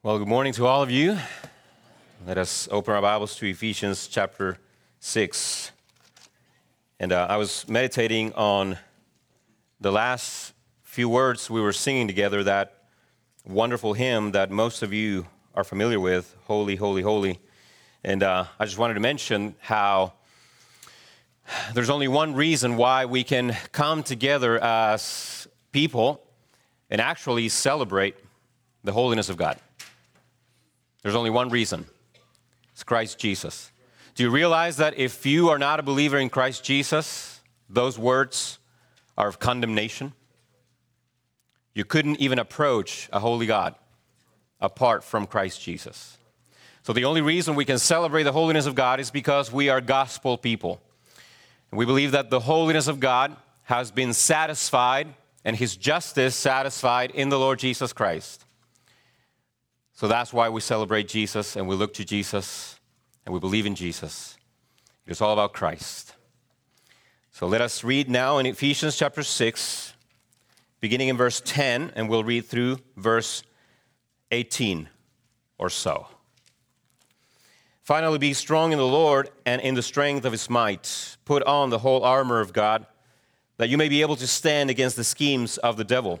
Well, good morning to all of you. Let us open our Bibles to Ephesians chapter 6. And uh, I was meditating on the last few words we were singing together, that wonderful hymn that most of you are familiar with Holy, Holy, Holy. And uh, I just wanted to mention how there's only one reason why we can come together as people and actually celebrate the holiness of God. There's only one reason it's Christ Jesus. Do you realize that if you are not a believer in Christ Jesus, those words are of condemnation? You couldn't even approach a holy God apart from Christ Jesus. So, the only reason we can celebrate the holiness of God is because we are gospel people. And we believe that the holiness of God has been satisfied and his justice satisfied in the Lord Jesus Christ. So that's why we celebrate Jesus and we look to Jesus and we believe in Jesus. It is all about Christ. So let us read now in Ephesians chapter 6, beginning in verse 10, and we'll read through verse 18 or so. Finally, be strong in the Lord and in the strength of his might. Put on the whole armor of God, that you may be able to stand against the schemes of the devil.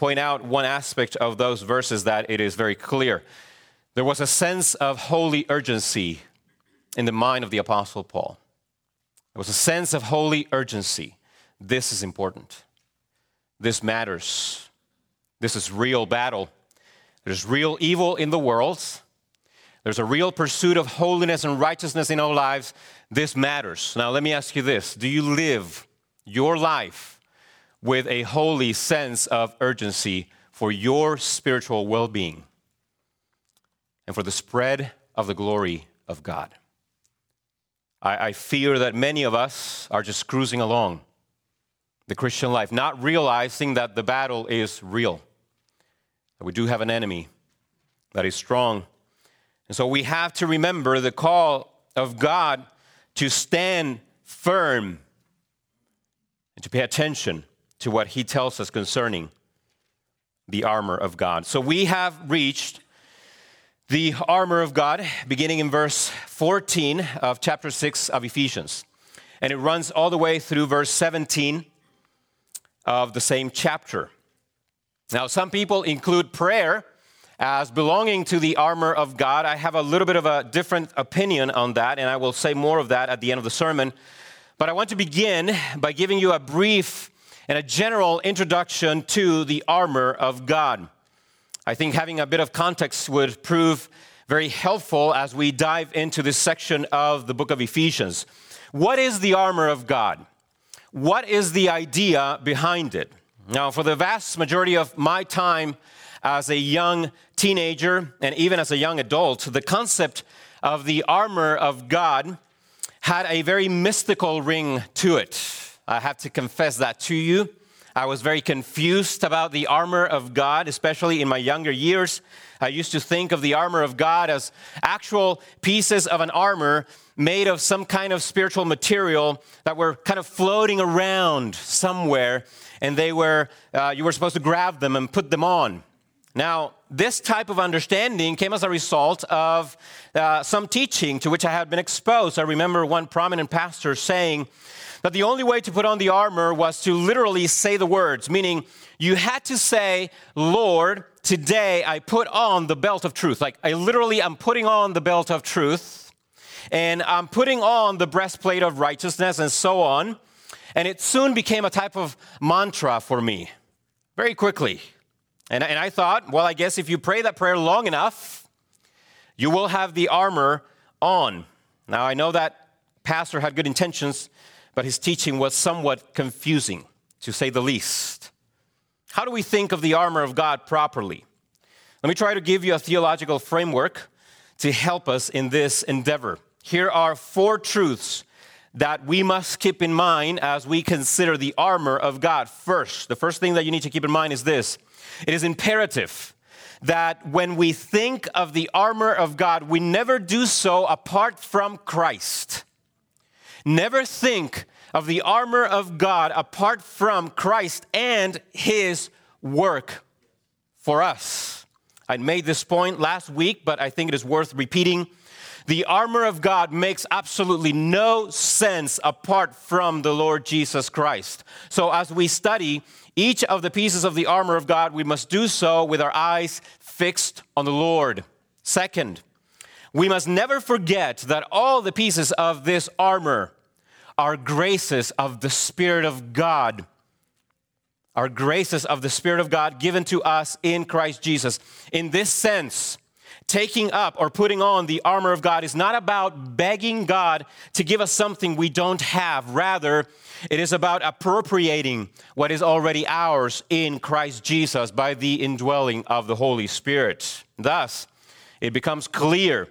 point out one aspect of those verses that it is very clear. There was a sense of holy urgency in the mind of the Apostle Paul. There was a sense of holy urgency. This is important. This matters. This is real battle. There's real evil in the world. There's a real pursuit of holiness and righteousness in our lives. This matters. Now, let me ask you this Do you live your life with a holy sense of urgency for your spiritual well being and for the spread of the glory of God. I, I, fear that many of us are just cruising along the Christian life, not realizing that the battle is real, that we do have an enemy that is strong. And so we have to remember the call of God to stand firm and to pay attention to what he tells us concerning the armor of God. So we have reached the armor of God beginning in verse 14 of chapter 6 of Ephesians. And it runs all the way through verse 17 of the same chapter. Now, some people include prayer as belonging to the armor of God. I have a little bit of a different opinion on that, and I will say more of that at the end of the sermon. But I want to begin by giving you a brief and a general introduction to the armor of God. I think having a bit of context would prove very helpful as we dive into this section of the book of Ephesians. What is the armor of God? What is the idea behind it? Now, for the vast majority of my time as a young teenager and even as a young adult, the concept of the armor of God had a very mystical ring to it. I have to confess that to you. I was very confused about the armor of God, especially in my younger years. I used to think of the armor of God as actual pieces of an armor made of some kind of spiritual material that were kind of floating around somewhere, and they were uh, you were supposed to grab them and put them on. Now, this type of understanding came as a result of uh, some teaching to which I had been exposed. I remember one prominent pastor saying that the only way to put on the armor was to literally say the words, meaning you had to say, Lord, today I put on the belt of truth. Like I literally am putting on the belt of truth and I'm putting on the breastplate of righteousness and so on. And it soon became a type of mantra for me very quickly. And, and I thought, well, I guess if you pray that prayer long enough, you will have the armor on. Now, I know that pastor had good intentions, but his teaching was somewhat confusing, to say the least. How do we think of the armor of God properly? Let me try to give you a theological framework to help us in this endeavor. Here are four truths that we must keep in mind as we consider the armor of God. First, the first thing that you need to keep in mind is this it is imperative that when we think of the armor of God, we never do so apart from Christ. Never think of the armor of God apart from Christ and his work for us. I made this point last week, but I think it is worth repeating. The armor of God makes absolutely no sense apart from the Lord Jesus Christ. So, as we study each of the pieces of the armor of God, we must do so with our eyes fixed on the Lord. Second, we must never forget that all the pieces of this armor are graces of the Spirit of God. Are graces of the Spirit of God given to us in Christ Jesus. In this sense, taking up or putting on the armor of God is not about begging God to give us something we don't have. Rather, it is about appropriating what is already ours in Christ Jesus by the indwelling of the Holy Spirit. Thus, it becomes clear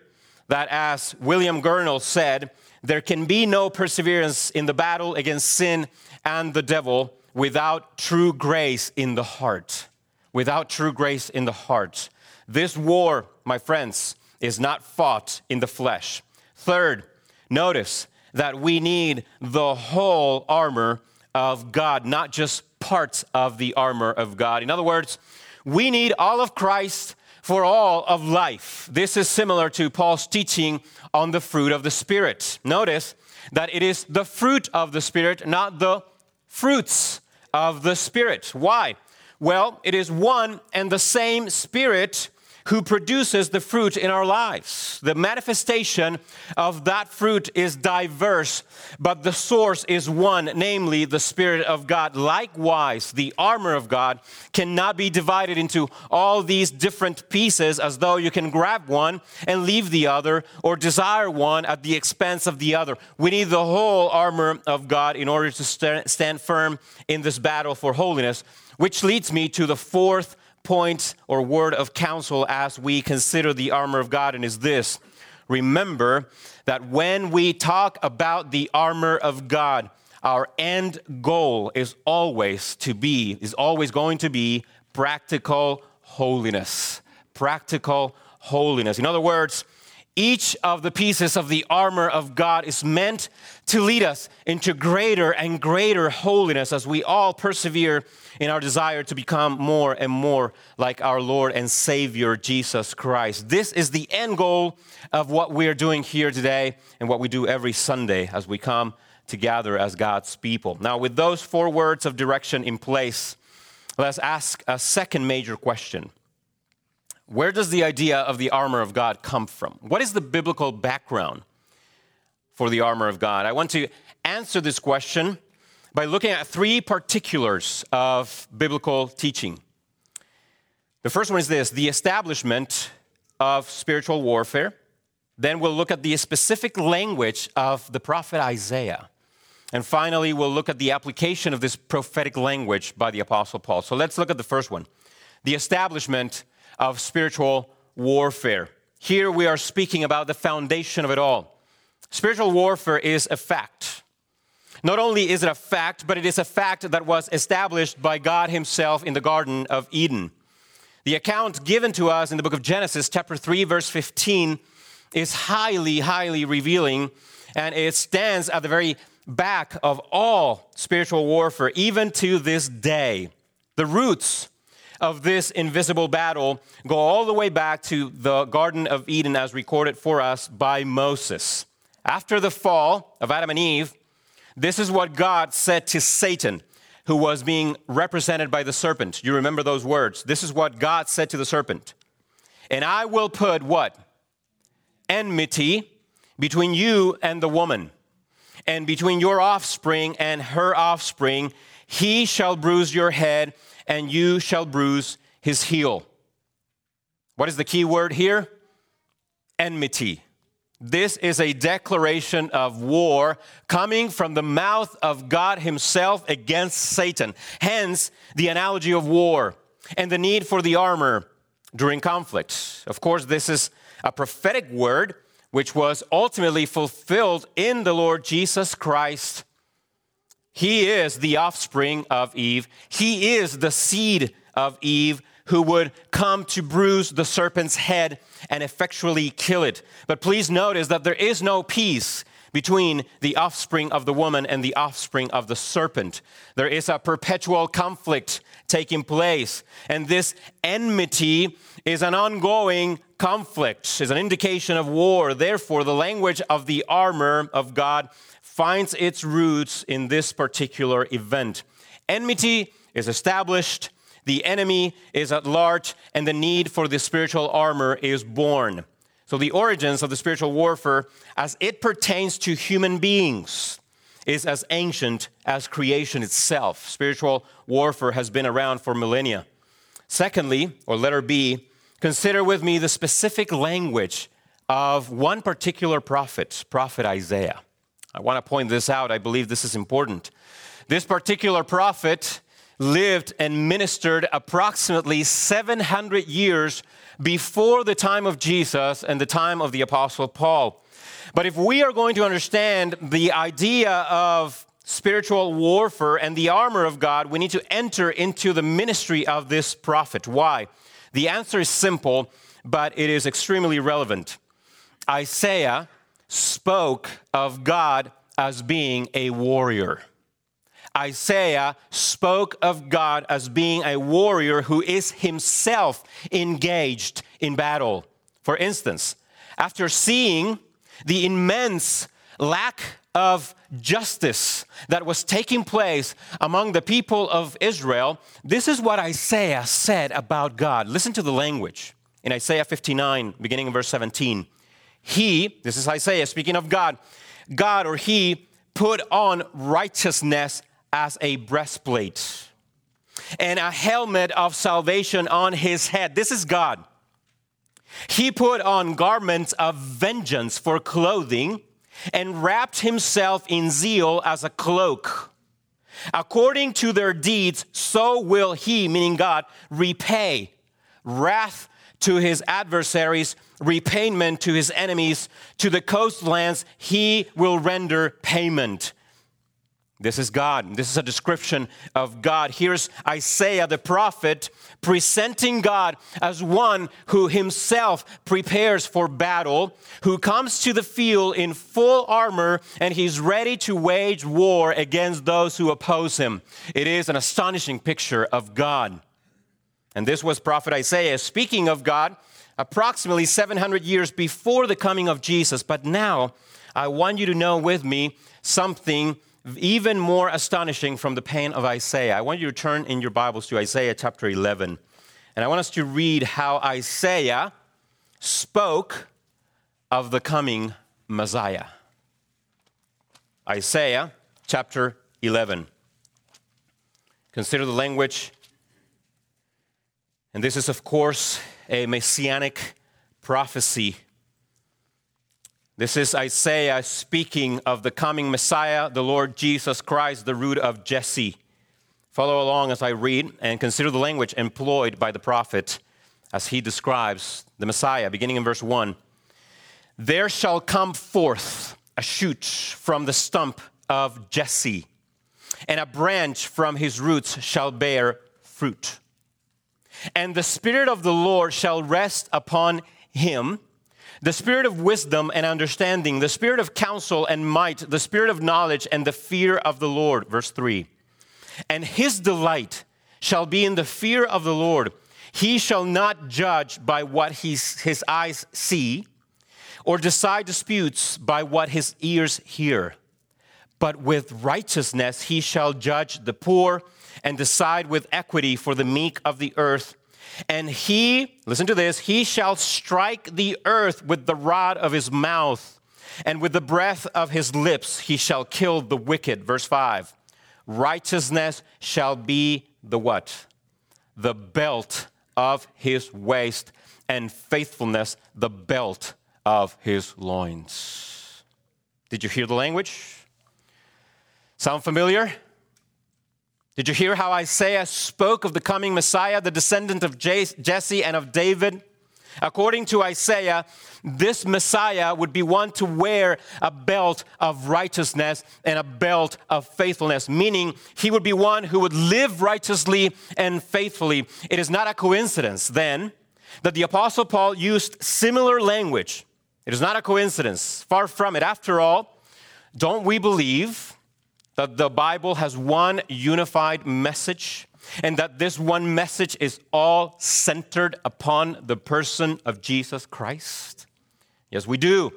that, as William Gurnall said, there can be no perseverance in the battle against sin and the devil without true grace in the heart. Without true grace in the heart. This war, my friends, is not fought in the flesh. Third, notice that we need the whole armor of God, not just parts of the armor of God. In other words, we need all of Christ for all of life. This is similar to Paul's teaching on the fruit of the Spirit. Notice that it is the fruit of the Spirit, not the fruits of the Spirit. Why? Well, it is one and the same Spirit who produces the fruit in our lives. The manifestation of that fruit is diverse, but the source is one, namely the Spirit of God. Likewise, the armor of God cannot be divided into all these different pieces as though you can grab one and leave the other or desire one at the expense of the other. We need the whole armor of God in order to stand firm in this battle for holiness, which leads me to the fourth point or word of counsel as we consider the armor of God, and is this remember that when we talk about the armor of God, our end goal is always to be, is always going to be practical holiness. Practical holiness. In other words, each of the pieces of the armor of God is meant to lead us into greater and greater holiness as we all persevere in our desire to become more and more like our Lord and Savior Jesus Christ. This is the end goal of what we are doing here today and what we do every Sunday as we come together as God's people. Now, with those four words of direction in place, let's ask a second major question where does the idea of the armor of God come from? What is the biblical background for the armor of God? I want to answer this question by looking at three particulars of biblical teaching. The first one is this the establishment of spiritual warfare. Then we'll look at the specific language of the prophet Isaiah. And finally, we'll look at the application of this prophetic language by the Apostle Paul. So let's look at the first one the establishment of spiritual warfare. Here we are speaking about the foundation of it all. Spiritual warfare is a fact. Not only is it a fact, but it is a fact that was established by God Himself in the Garden of Eden. The account given to us in the book of Genesis, chapter 3, verse 15, is highly, highly revealing, and it stands at the very back of all spiritual warfare, even to this day. The roots of this invisible battle go all the way back to the Garden of Eden as recorded for us by Moses. After the fall of Adam and Eve, This is what God said to Satan, who was being represented by the serpent. You remember those words. This is what God said to the serpent. And I will put what? Enmity between you and the woman, and between your offspring and her offspring. He shall bruise your head, and you shall bruise his heel. What is the key word here? Enmity. This is a declaration of war coming from the mouth of God Himself against Satan. Hence, the analogy of war and the need for the armor during conflict. Of course, this is a prophetic word which was ultimately fulfilled in the Lord Jesus Christ. He is the offspring of Eve, He is the seed of Eve who would come to bruise the serpent's head and effectually kill it. But please notice that there is no peace between the offspring of the woman and the offspring of the serpent. There is a perpetual conflict taking place. And this enmity is an ongoing conflict, is an indication of war. Therefore, the language of the armor of God finds its roots in this particular event. Enmity is established the enemy is at large, and the need for the spiritual armor is born. So, the origins of the spiritual warfare, as it pertains to human beings, is as ancient as creation itself. Spiritual warfare has been around for millennia. Secondly, or letter B, consider with me the specific language of one particular prophet, Prophet Isaiah. I want to point this out. I believe this is important. This particular prophet lived and ministered approximately 700 years before the time of Jesus and the time of the Apostle Paul. But if we are going to understand the idea of spiritual warfare and the armor of God, we need to enter into the ministry of this prophet. Why? The answer is simple, but it is extremely relevant. Isaiah spoke of God as being a warrior. Isaiah spoke of God as being a warrior who is himself engaged in battle. For instance, after seeing the immense lack of justice that was taking place among the people of Israel, this is what Isaiah said about God. Listen to the language in Isaiah 59, beginning in verse 17. He, this is Isaiah speaking of God, God or He put on righteousness as a breastplate and a helmet of salvation on his head. This is God. He put on garments of vengeance for clothing and wrapped himself in zeal as a cloak. According to their deeds, so will he, meaning God, repay wrath to his adversaries, repayment to his enemies. To the coastlands, he will render payment. This is God. This is a description of God. Here's Isaiah the prophet presenting God as one who himself prepares for battle, who comes to the field in full armor, and he's ready to wage war against those who oppose him. It is an astonishing picture of God. And this was prophet Isaiah speaking of God approximately 700 years before the coming of Jesus. But now I want you to know with me something even more astonishing from the pain of Isaiah. I want you to turn in your Bibles to Isaiah chapter 11. And I want us to read how Isaiah spoke of the coming Messiah. Isaiah chapter 11. Consider the language. And this is, of course, a messianic prophecy this is Isaiah speaking of the coming Messiah, the Lord Jesus Christ, the root of Jesse. Follow along as I read and consider the language employed by the prophet as he describes the Messiah, beginning in verse 1. There shall come forth a shoot from the stump of Jesse, and a branch from his roots shall bear fruit. And the Spirit of the Lord shall rest upon him the spirit of wisdom and understanding, the spirit of counsel and might, the spirit of knowledge and the fear of the Lord. Verse 3. And his delight shall be in the fear of the Lord. He shall not judge by what his, his eyes see, or decide disputes by what his ears hear. but with righteousness he shall judge the poor and decide with equity for the meek of the earth. And he, listen to this, he shall strike the earth with the rod of his mouth, and with the breath of his lips he shall kill the wicked. Verse 5 Righteousness shall be the what? The belt of his waist, and faithfulness the belt of his loins. Did you hear the language? Sound familiar? Did you hear how Isaiah spoke of the coming Messiah, the descendant of Jesse and of David? According to Isaiah, this Messiah would be one to wear a belt of righteousness and a belt of faithfulness, meaning he would be one who would live righteously and faithfully. It is not a coincidence then that the Apostle Paul used similar language. It is not a coincidence, far from it. After all, don't we believe that the Bible has one unified message and that this one message is all centered upon the person of Jesus Christ? Yes, we do.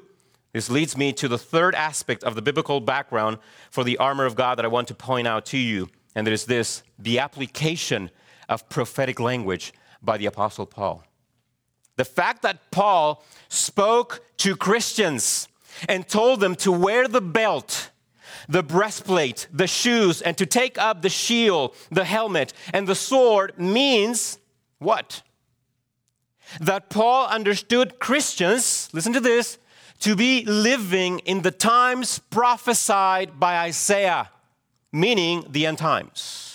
This leads me to the third aspect of the biblical background for the armor of God that I want to point out to you, and it is this the application of prophetic language by the Apostle Paul. The fact that Paul spoke to Christians and told them to wear the belt the breastplate, the shoes, and to take up the shield, the helmet, and the sword means what? That Paul understood Christians, listen to this, to be living in the times prophesied by Isaiah, meaning the end times.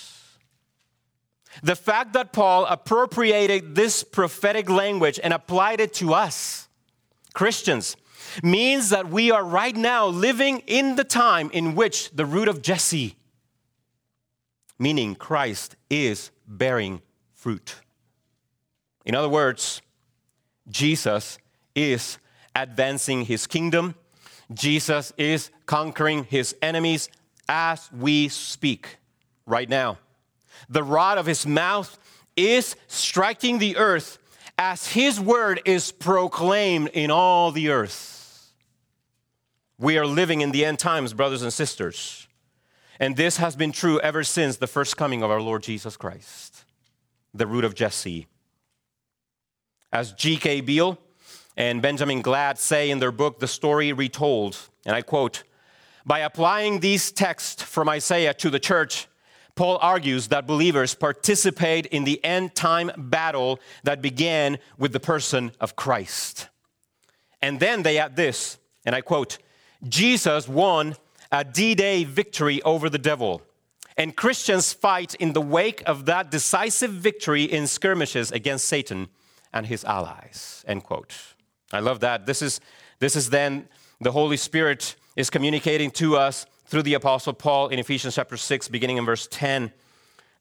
The fact that Paul appropriated this prophetic language and applied it to us, Christians, means that we are right now living in the time in which the root of Jesse, meaning Christ, is bearing fruit. In other words, Jesus is advancing his kingdom. Jesus is conquering his enemies as we speak right now. The rod of his mouth is striking the earth as his word is proclaimed in all the earth. We are living in the end times, brothers and sisters. And this has been true ever since the first coming of our Lord Jesus Christ, the root of Jesse. As G.K. Beale and Benjamin Gladd say in their book, The Story Retold, and I quote, by applying these texts from Isaiah to the church, Paul argues that believers participate in the end time battle that began with the person of Christ. And then they add this, and I quote, Jesus won a D Day victory over the devil. And Christians fight in the wake of that decisive victory in skirmishes against Satan and his allies. End quote. I love that. This is, this is then the Holy Spirit is communicating to us through the Apostle Paul in Ephesians chapter 6, beginning in verse 10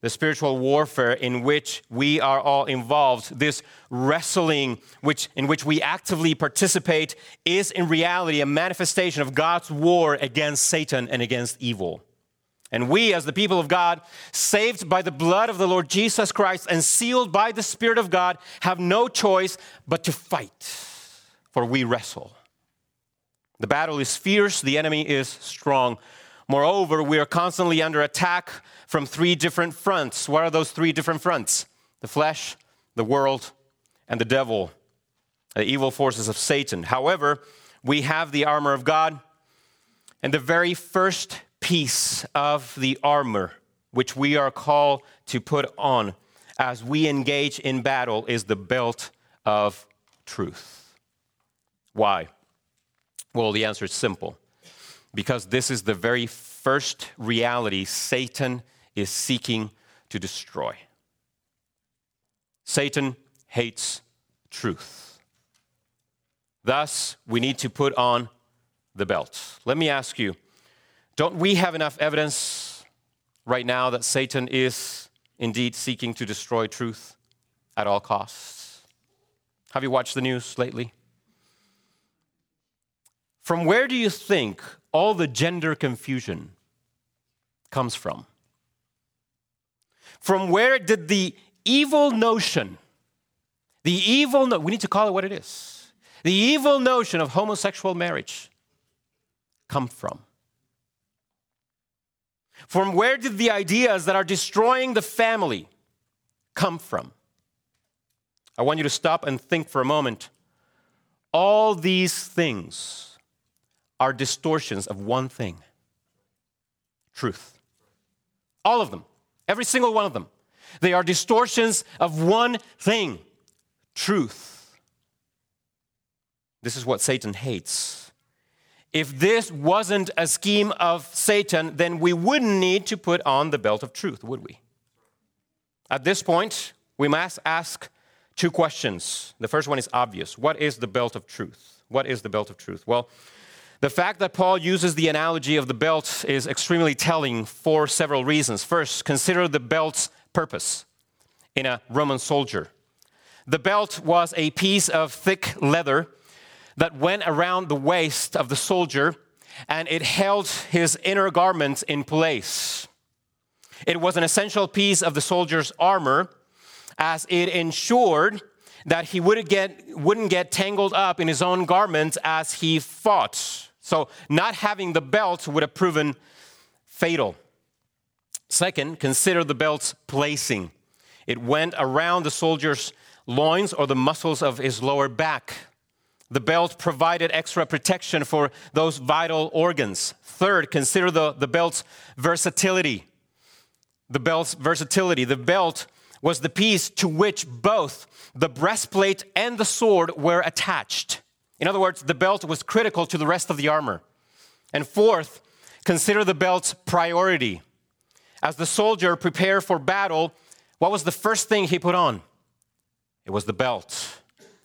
the spiritual warfare in which we are all involved, this wrestling which, in which we actively participate, is in reality a manifestation of God's war against Satan and against evil. And we, as the people of God, saved by the blood of the Lord Jesus Christ and sealed by the Spirit of God, have no choice but to fight, for we wrestle. The battle is fierce, the enemy is strong. Moreover, we are constantly under attack from three different fronts. What are those three different fronts? The flesh, the world, and the devil, the evil forces of Satan. However, we have the armor of God, and the very first piece of the armor which we are called to put on as we engage in battle is the belt of truth. Why? Well, the answer is simple because this is the very first reality Satan is seeking to destroy. Satan hates truth. Thus, we need to put on the belt. Let me ask you don't we have enough evidence right now that Satan is indeed seeking to destroy truth at all costs? Have you watched the news lately? From where do you think all the gender confusion comes from? From where did the evil notion, the evil, no- we need to call it what it is, the evil notion of homosexual marriage come from? From where did the ideas that are destroying the family come from? I want you to stop and think for a moment. All these things are distortions of one thing truth. All of them, every single one of them. They are distortions of one thing truth. This is what Satan hates. If this wasn't a scheme of Satan, then we wouldn't need to put on the belt of truth, would we? At this point, we must ask two questions. The first one is obvious What is the belt of truth? What is the belt of truth? Well, the fact that Paul uses the analogy of the belt is extremely telling for several reasons. First, consider the belt's purpose in a Roman soldier. The belt was a piece of thick leather that went around the waist of the soldier and it held his inner garments in place. It was an essential piece of the soldier's armor as it ensured that he wouldn't get, wouldn't get tangled up in his own garments as he fought. So, not having the belt would have proven fatal. Second, consider the belt's placing. It went around the soldier's loins or the muscles of his lower back. The belt provided extra protection for those vital organs. Third, consider the, the belt's versatility. The belt's versatility. The belt was the piece to which both the breastplate and the sword were attached. In other words, the belt was critical to the rest of the armor. And fourth, consider the belt's priority. As the soldier prepared for battle, what was the first thing he put on? It was the belt.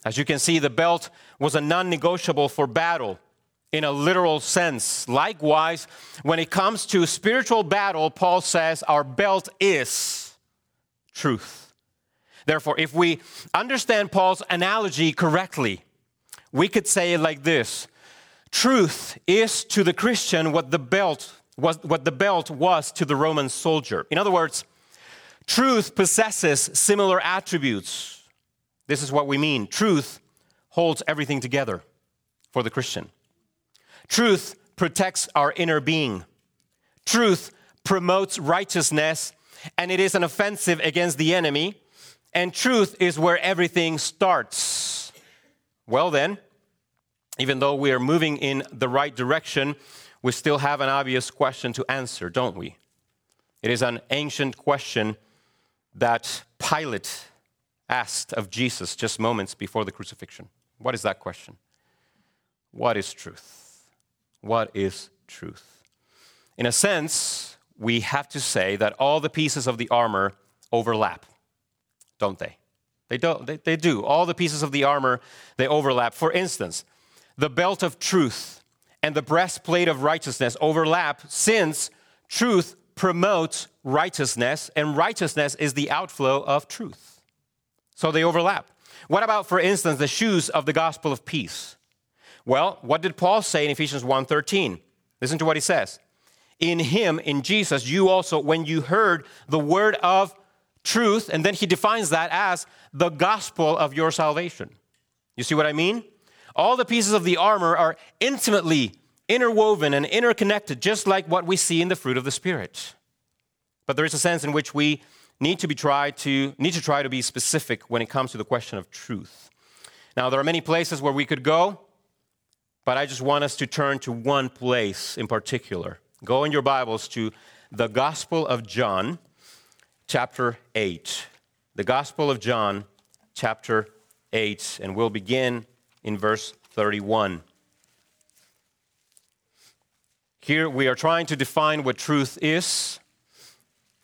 As you can see, the belt was a non negotiable for battle in a literal sense. Likewise, when it comes to spiritual battle, Paul says our belt is truth. Therefore, if we understand Paul's analogy correctly, we could say it like this Truth is to the Christian what the belt was, what the belt was to the Roman soldier. In other words, truth possesses similar attributes. This is what we mean. Truth holds everything together for the Christian. Truth protects our inner being. Truth promotes righteousness, and it is an offensive against the enemy. And truth is where everything starts. Well, then, even though we are moving in the right direction, we still have an obvious question to answer, don't we? It is an ancient question that Pilate asked of Jesus just moments before the crucifixion. What is that question? What is truth? What is truth? In a sense, we have to say that all the pieces of the armor overlap, don't they? They, do, they, they do. All the pieces of the armor, they overlap. For instance, the belt of truth and the breastplate of righteousness overlap since truth promotes righteousness and righteousness is the outflow of truth. So they overlap. What about for instance the shoes of the gospel of peace? Well, what did Paul say in Ephesians 1:13? Listen to what he says. In him in Jesus you also when you heard the word of truth and then he defines that as the gospel of your salvation. You see what I mean? All the pieces of the armor are intimately interwoven and interconnected, just like what we see in the fruit of the Spirit. But there is a sense in which we need to be try to need to try to be specific when it comes to the question of truth. Now, there are many places where we could go, but I just want us to turn to one place in particular. Go in your Bibles to the Gospel of John, chapter 8. The Gospel of John, chapter 8, and we'll begin in verse 31. Here we are trying to define what truth is.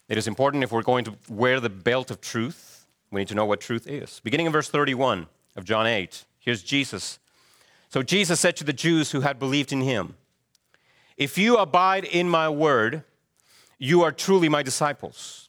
It is important if we're going to wear the belt of truth, we need to know what truth is. Beginning in verse 31 of John 8, here's Jesus. So Jesus said to the Jews who had believed in him, If you abide in my word, you are truly my disciples,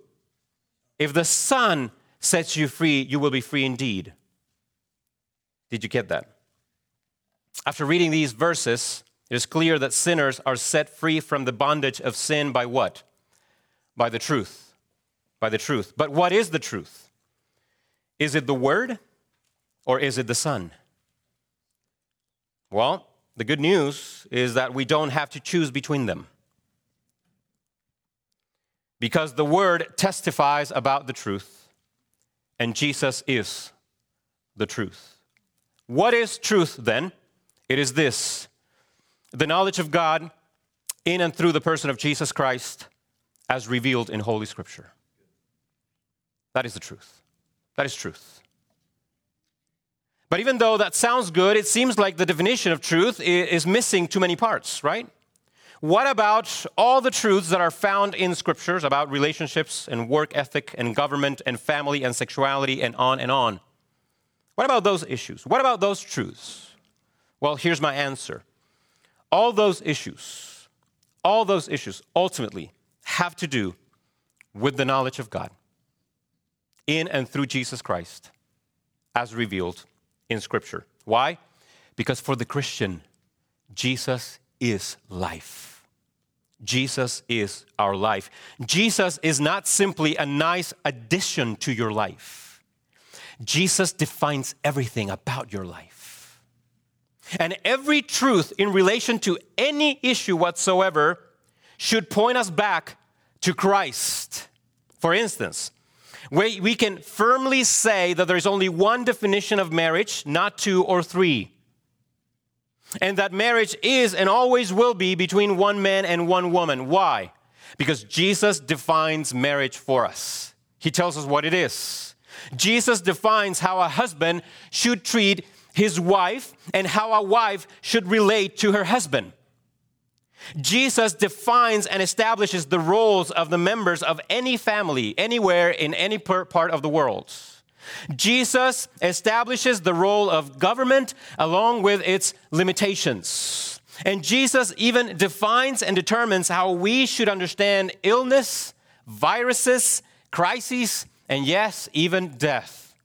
If the Son sets you free, you will be free indeed. Did you get that? After reading these verses, it is clear that sinners are set free from the bondage of sin by what? By the truth. By the truth. But what is the truth? Is it the Word or is it the Son? Well, the good news is that we don't have to choose between them. Because the Word testifies about the truth, and Jesus is the truth. What is truth then? It is this the knowledge of God in and through the person of Jesus Christ as revealed in Holy Scripture. That is the truth. That is truth. But even though that sounds good, it seems like the definition of truth is missing too many parts, right? What about all the truths that are found in scriptures about relationships and work ethic and government and family and sexuality and on and on? What about those issues? What about those truths? Well, here's my answer. All those issues, all those issues ultimately have to do with the knowledge of God in and through Jesus Christ as revealed in Scripture. Why? Because for the Christian, Jesus is life. Jesus is our life. Jesus is not simply a nice addition to your life. Jesus defines everything about your life. And every truth in relation to any issue whatsoever should point us back to Christ. For instance, we, can firmly say that there is only one definition of marriage, not two or three. And that marriage is and always will be between one man and one woman. Why? Because Jesus defines marriage for us. He tells us what it is. Jesus defines how a husband should treat his wife and how a wife should relate to her husband. Jesus defines and establishes the roles of the members of any family, anywhere in any part of the world. Jesus establishes the role of government along with its limitations. And Jesus even defines and determines how we should understand illness, viruses, crises, and yes, even death.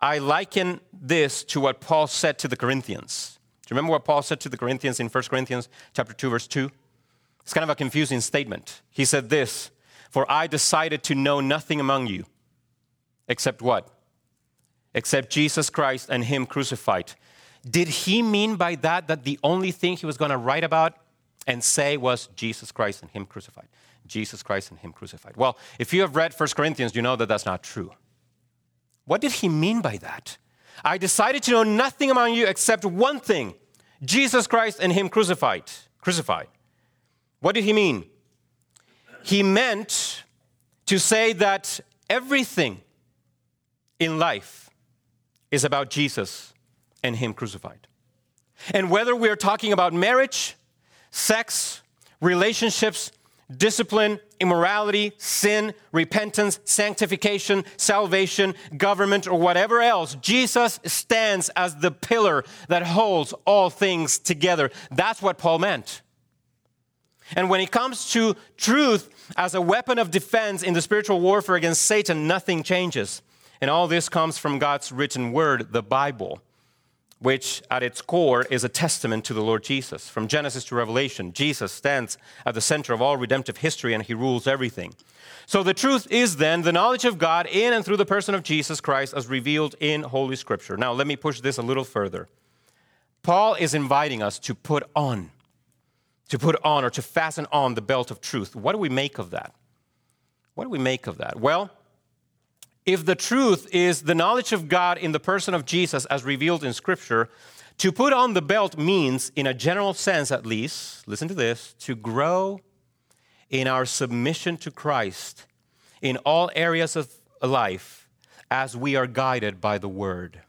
I liken this to what Paul said to the Corinthians Do you remember what Paul said to the Corinthians in 1 Corinthians chapter 2 verse 2? It's kind of a confusing statement. He said this, "For I decided to know nothing among you except what? Except Jesus Christ and him crucified." Did he mean by that that the only thing he was going to write about and say was Jesus Christ and him crucified? Jesus Christ and him crucified. Well, if you have read 1 Corinthians, you know that that's not true. What did he mean by that? I decided to know nothing among you except one thing Jesus Christ and Him crucified. Crucified. What did He mean? He meant to say that everything in life is about Jesus and Him crucified. And whether we're talking about marriage, sex, relationships, discipline, immorality, sin, repentance, sanctification, salvation, government, or whatever else, Jesus stands as the pillar that holds all things together. That's what Paul meant. And when it comes to truth as a weapon of defense in the spiritual warfare against Satan, nothing changes. And all this comes from God's written word, the Bible which at its core is a testament to the Lord Jesus. From Genesis to Revelation, Jesus stands at the center of all redemptive history and he rules everything. So the truth is then the knowledge of God in and through the person of Jesus Christ as revealed in Holy Scripture. Now, let me push this a little further. Paul is inviting us to put on, to put on or to fasten on the belt of truth. What do we make of that? What do we make of that? Well, if the truth is the knowledge of God in the person of Jesus as revealed in Scripture, to put on the belt means, in a general sense at least, listen to this, to grow in our submission to Christ in all areas of life as we are guided by the Word.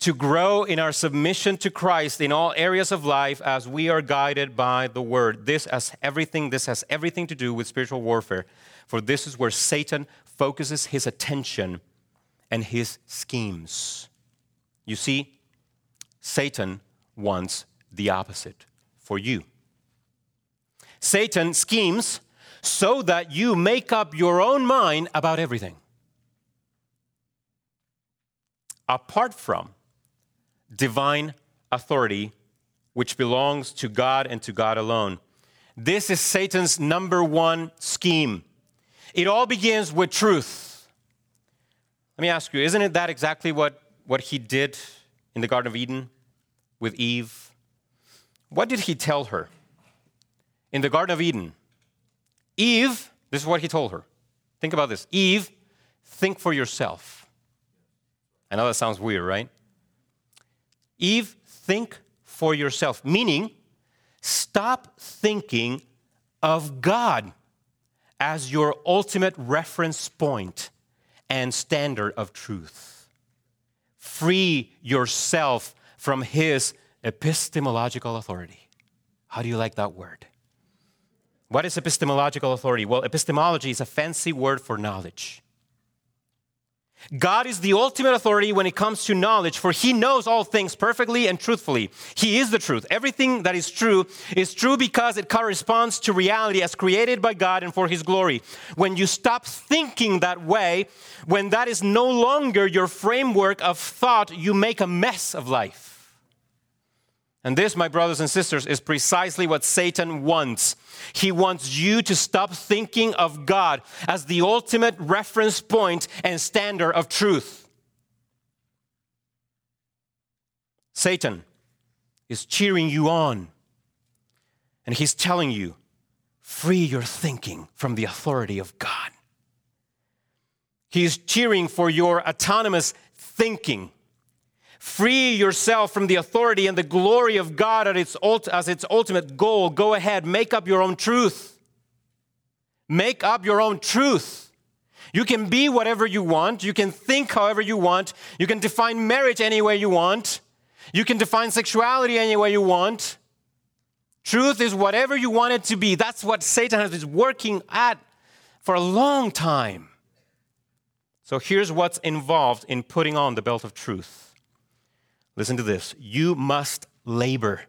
To grow in our submission to Christ in all areas of life as we are guided by the Word. This has everything, this has everything to do with spiritual warfare, for this is where Satan focuses his attention and his schemes. You see, Satan wants the opposite for you. Satan schemes so that you make up your own mind about everything. Apart from divine authority, which belongs to God and to God alone. This is Satan's number one scheme. It all begins with truth. Let me ask you, isn't it that exactly what, what he did in the Garden of Eden with Eve? What did he tell her? In the Garden of Eden, Eve, this is what he told her. Think about this Eve, think for yourself. I know that sounds weird, right? Eve, think for yourself, meaning stop thinking of God as your ultimate reference point and standard of truth. Free yourself from his epistemological authority. How do you like that word? What is epistemological authority? Well, epistemology is a fancy word for knowledge. God is the ultimate authority when it comes to knowledge, for He knows all things perfectly and truthfully. He is the truth. Everything that is true is true because it corresponds to reality as created by God and for His glory. When you stop thinking that way, when that is no longer your framework of thought, you make a mess of life. And this, my brothers and sisters, is precisely what Satan wants. He wants you to stop thinking of God as the ultimate reference point and standard of truth. Satan is cheering you on, and he's telling you, free your thinking from the authority of God. He's cheering for your autonomous thinking. Free yourself from the authority and the glory of God its, as its ultimate goal. Go ahead, make up your own truth. Make up your own truth. You can be whatever you want. You can think however you want. You can define marriage any way you want. You can define sexuality any way you want. Truth is whatever you want it to be. That's what Satan has been working at for a long time. So here's what's involved in putting on the belt of truth Listen to this. You must labor.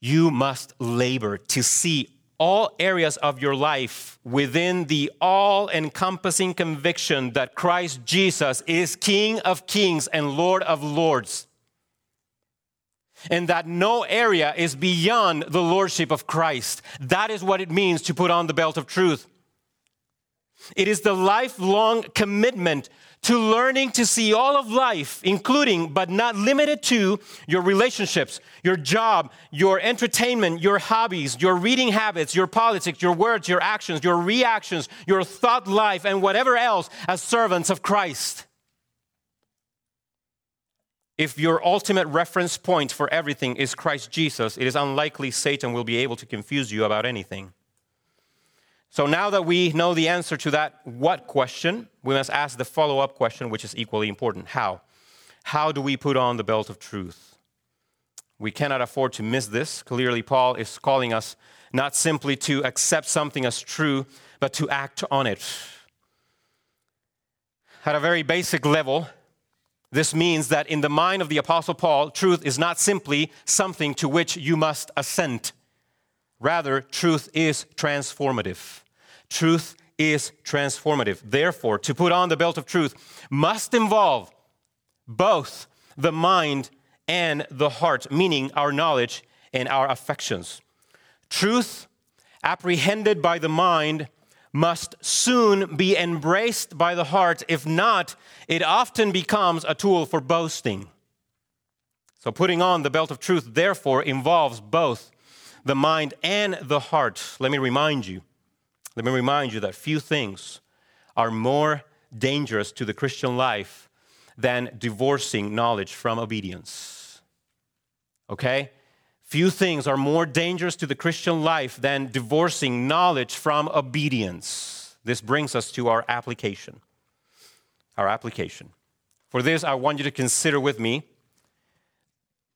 You must labor to see all areas of your life within the all encompassing conviction that Christ Jesus is King of kings and Lord of lords. And that no area is beyond the Lordship of Christ. That is what it means to put on the belt of truth. It is the lifelong commitment to learning to see all of life, including but not limited to your relationships, your job, your entertainment, your hobbies, your reading habits, your politics, your words, your actions, your reactions, your thought life, and whatever else as servants of Christ. If your ultimate reference point for everything is Christ Jesus, it is unlikely Satan will be able to confuse you about anything. So now that we know the answer to that what question, we must ask the follow up question, which is equally important how? How do we put on the belt of truth? We cannot afford to miss this. Clearly, Paul is calling us not simply to accept something as true, but to act on it. At a very basic level, this means that in the mind of the Apostle Paul, truth is not simply something to which you must assent. Rather, truth is transformative. Truth is transformative. Therefore, to put on the belt of truth must involve both the mind and the heart, meaning our knowledge and our affections. Truth, apprehended by the mind, must soon be embraced by the heart. If not, it often becomes a tool for boasting. So, putting on the belt of truth, therefore, involves both the mind and the heart. Let me remind you, let me remind you that few things are more dangerous to the Christian life than divorcing knowledge from obedience. Okay? Few things are more dangerous to the Christian life than divorcing knowledge from obedience. This brings us to our application. Our application. For this, I want you to consider with me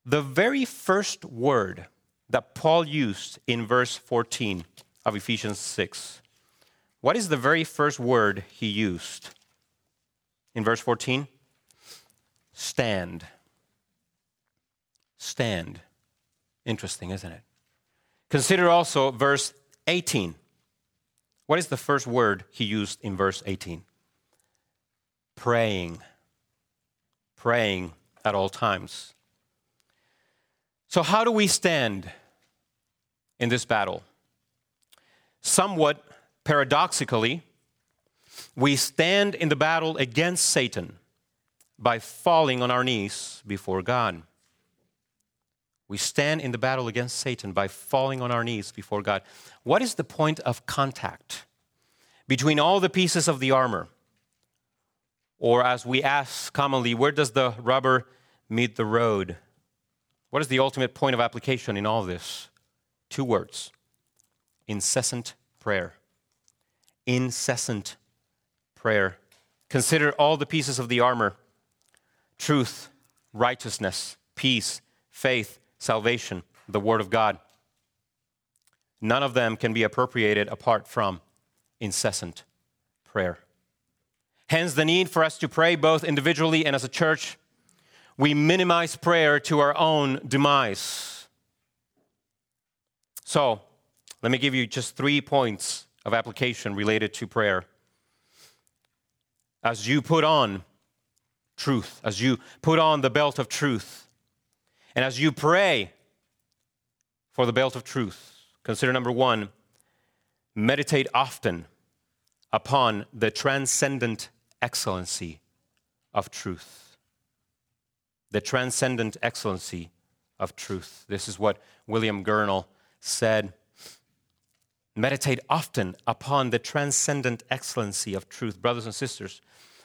the very first word that Paul used in verse 14 of Ephesians 6. What is the very first word he used in verse 14? Stand. Stand. Interesting, isn't it? Consider also verse 18. What is the first word he used in verse 18? Praying. Praying at all times. So, how do we stand in this battle? Somewhat paradoxically, we stand in the battle against Satan by falling on our knees before God. We stand in the battle against Satan by falling on our knees before God. What is the point of contact between all the pieces of the armor? Or, as we ask commonly, where does the rubber meet the road? What is the ultimate point of application in all this? Two words incessant prayer. Incessant prayer. Consider all the pieces of the armor truth, righteousness, peace, faith, salvation, the Word of God. None of them can be appropriated apart from incessant prayer. Hence, the need for us to pray both individually and as a church. We minimize prayer to our own demise. So, let me give you just three points of application related to prayer. As you put on truth, as you put on the belt of truth, and as you pray for the belt of truth, consider number one, meditate often upon the transcendent excellency of truth. The transcendent excellency of truth. This is what William Gurnall said. Meditate often upon the transcendent excellency of truth. Brothers and sisters,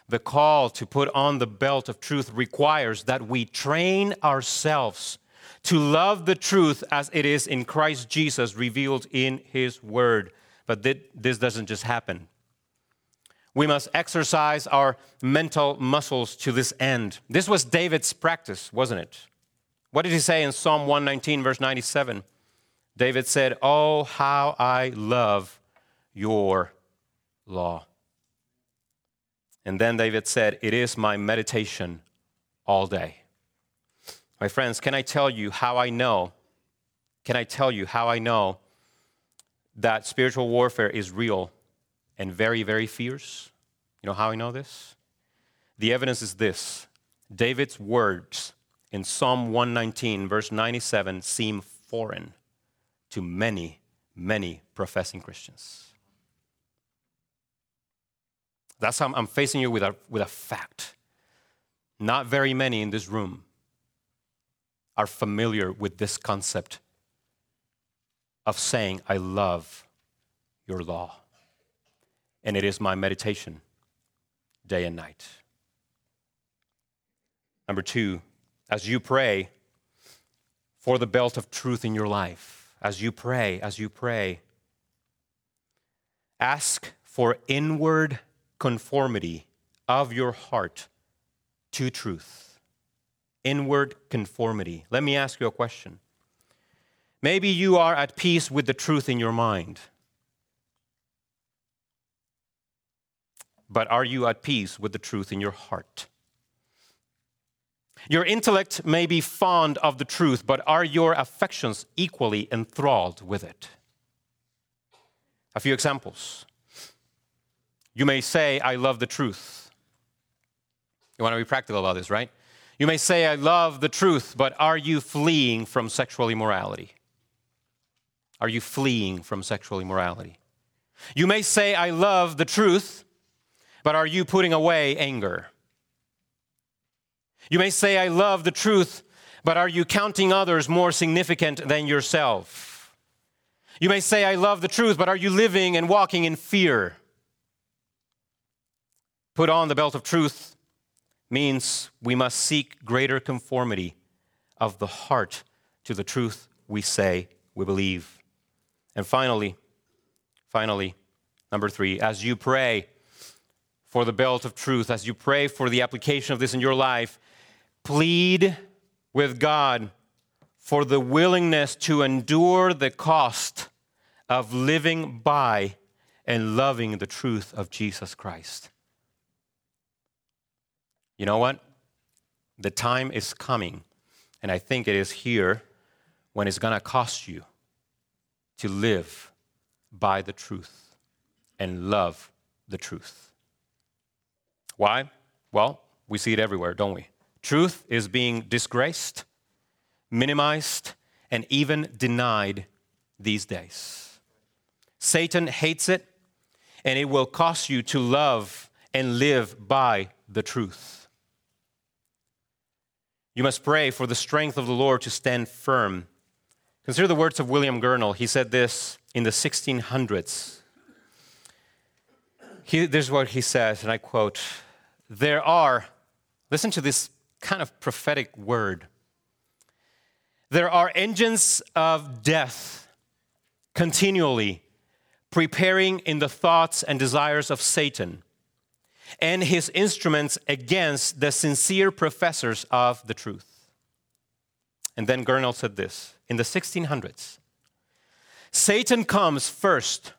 the call to put on the belt of truth requires that we train ourselves to love the truth as it is in Christ Jesus revealed in His Word. But this doesn't just happen. We must exercise our mental muscles to this end. This was David's practice, wasn't it? What did he say in Psalm 119, verse 97? David said, Oh, how I love your law. And then David said, It is my meditation all day. My friends, can I tell you how I know? Can I tell you how I know that spiritual warfare is real and very, very fierce? You know how I know this? The evidence is this David's words in Psalm 119, verse 97, seem foreign to many, many professing Christians. That's how I'm facing you with a, with a fact. Not very many in this room are familiar with this concept of saying, I love your law. And it is my meditation day and night. Number two, as you pray for the belt of truth in your life, as you pray, as you pray, ask for inward conformity of your heart to truth. Inward conformity. Let me ask you a question. Maybe you are at peace with the truth in your mind. But are you at peace with the truth in your heart? Your intellect may be fond of the truth, but are your affections equally enthralled with it? A few examples. You may say, I love the truth. You want to be practical about this, right? You may say, I love the truth, but are you fleeing from sexual immorality? Are you fleeing from sexual immorality? You may say, I love the truth, but are you putting away anger? You may say, I love the truth, but are you counting others more significant than yourself? You may say, I love the truth, but are you living and walking in fear? Put on the belt of truth means we must seek greater conformity of the heart to the truth we say we believe. And finally, finally, number three, as you pray for the belt of truth, as you pray for the application of this in your life, plead with God for the willingness to endure the cost of living by and loving the truth of Jesus Christ. You know what? The time is coming, and I think it is here when it's going to cost you to live by the truth and love the truth. Why? Well, we see it everywhere, don't we? Truth is being disgraced, minimized, and even denied these days. Satan hates it, and it will cost you to love and live by the truth. You must pray for the strength of the Lord to stand firm. Consider the words of William Gurnall. He said this in the 1600s. He, this is what he says, and I quote There are, listen to this kind of prophetic word. There are engines of death continually preparing in the thoughts and desires of Satan and his instruments against the sincere professors of the truth. And then Gurnall said this in the 1600s Satan comes first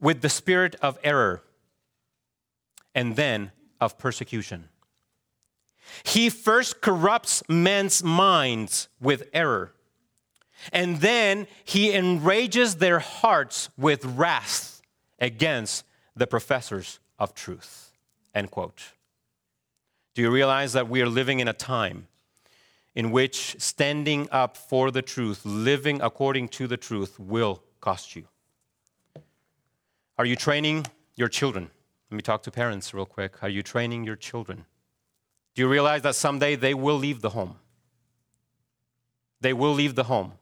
with the spirit of error and then of persecution. He first corrupts men's minds with error, and then he enrages their hearts with wrath against the professors of truth. End quote. Do you realize that we are living in a time in which standing up for the truth, living according to the truth, will cost you? Are you training your children? Let me talk to parents real quick. Are you training your children? Do you realize that someday they will leave the home? They will leave the home.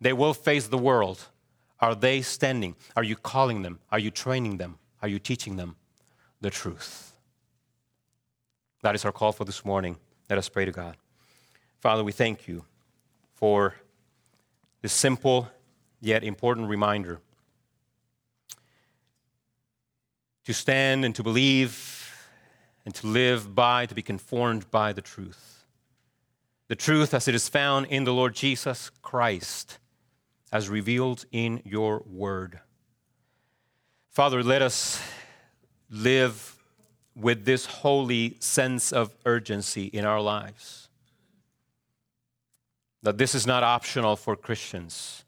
They will face the world. Are they standing? Are you calling them? Are you training them? Are you teaching them the truth? That is our call for this morning. Let us pray to God. Father, we thank you for this simple yet important reminder to stand and to believe and to live by, to be conformed by the truth. The truth as it is found in the Lord Jesus Christ, as revealed in your word. Father, let us live with this holy sense of urgency in our lives. That this is not optional for Christians,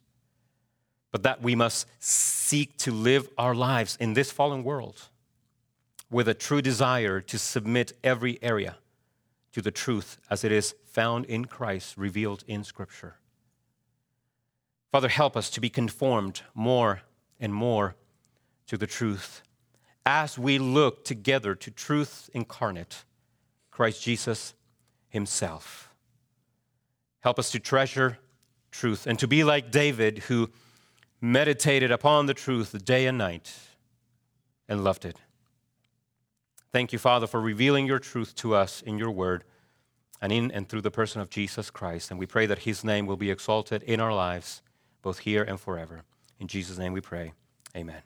but that we must seek to live our lives in this fallen world with a true desire to submit every area to the truth as it is found in Christ, revealed in Scripture. Father, help us to be conformed more and more to the truth as we look together to truth incarnate, Christ Jesus Himself. Help us to treasure truth and to be like David, who meditated upon the truth day and night and loved it. Thank you, Father, for revealing your truth to us in your word and in and through the person of Jesus Christ. And we pray that his name will be exalted in our lives, both here and forever. In Jesus' name we pray. Amen.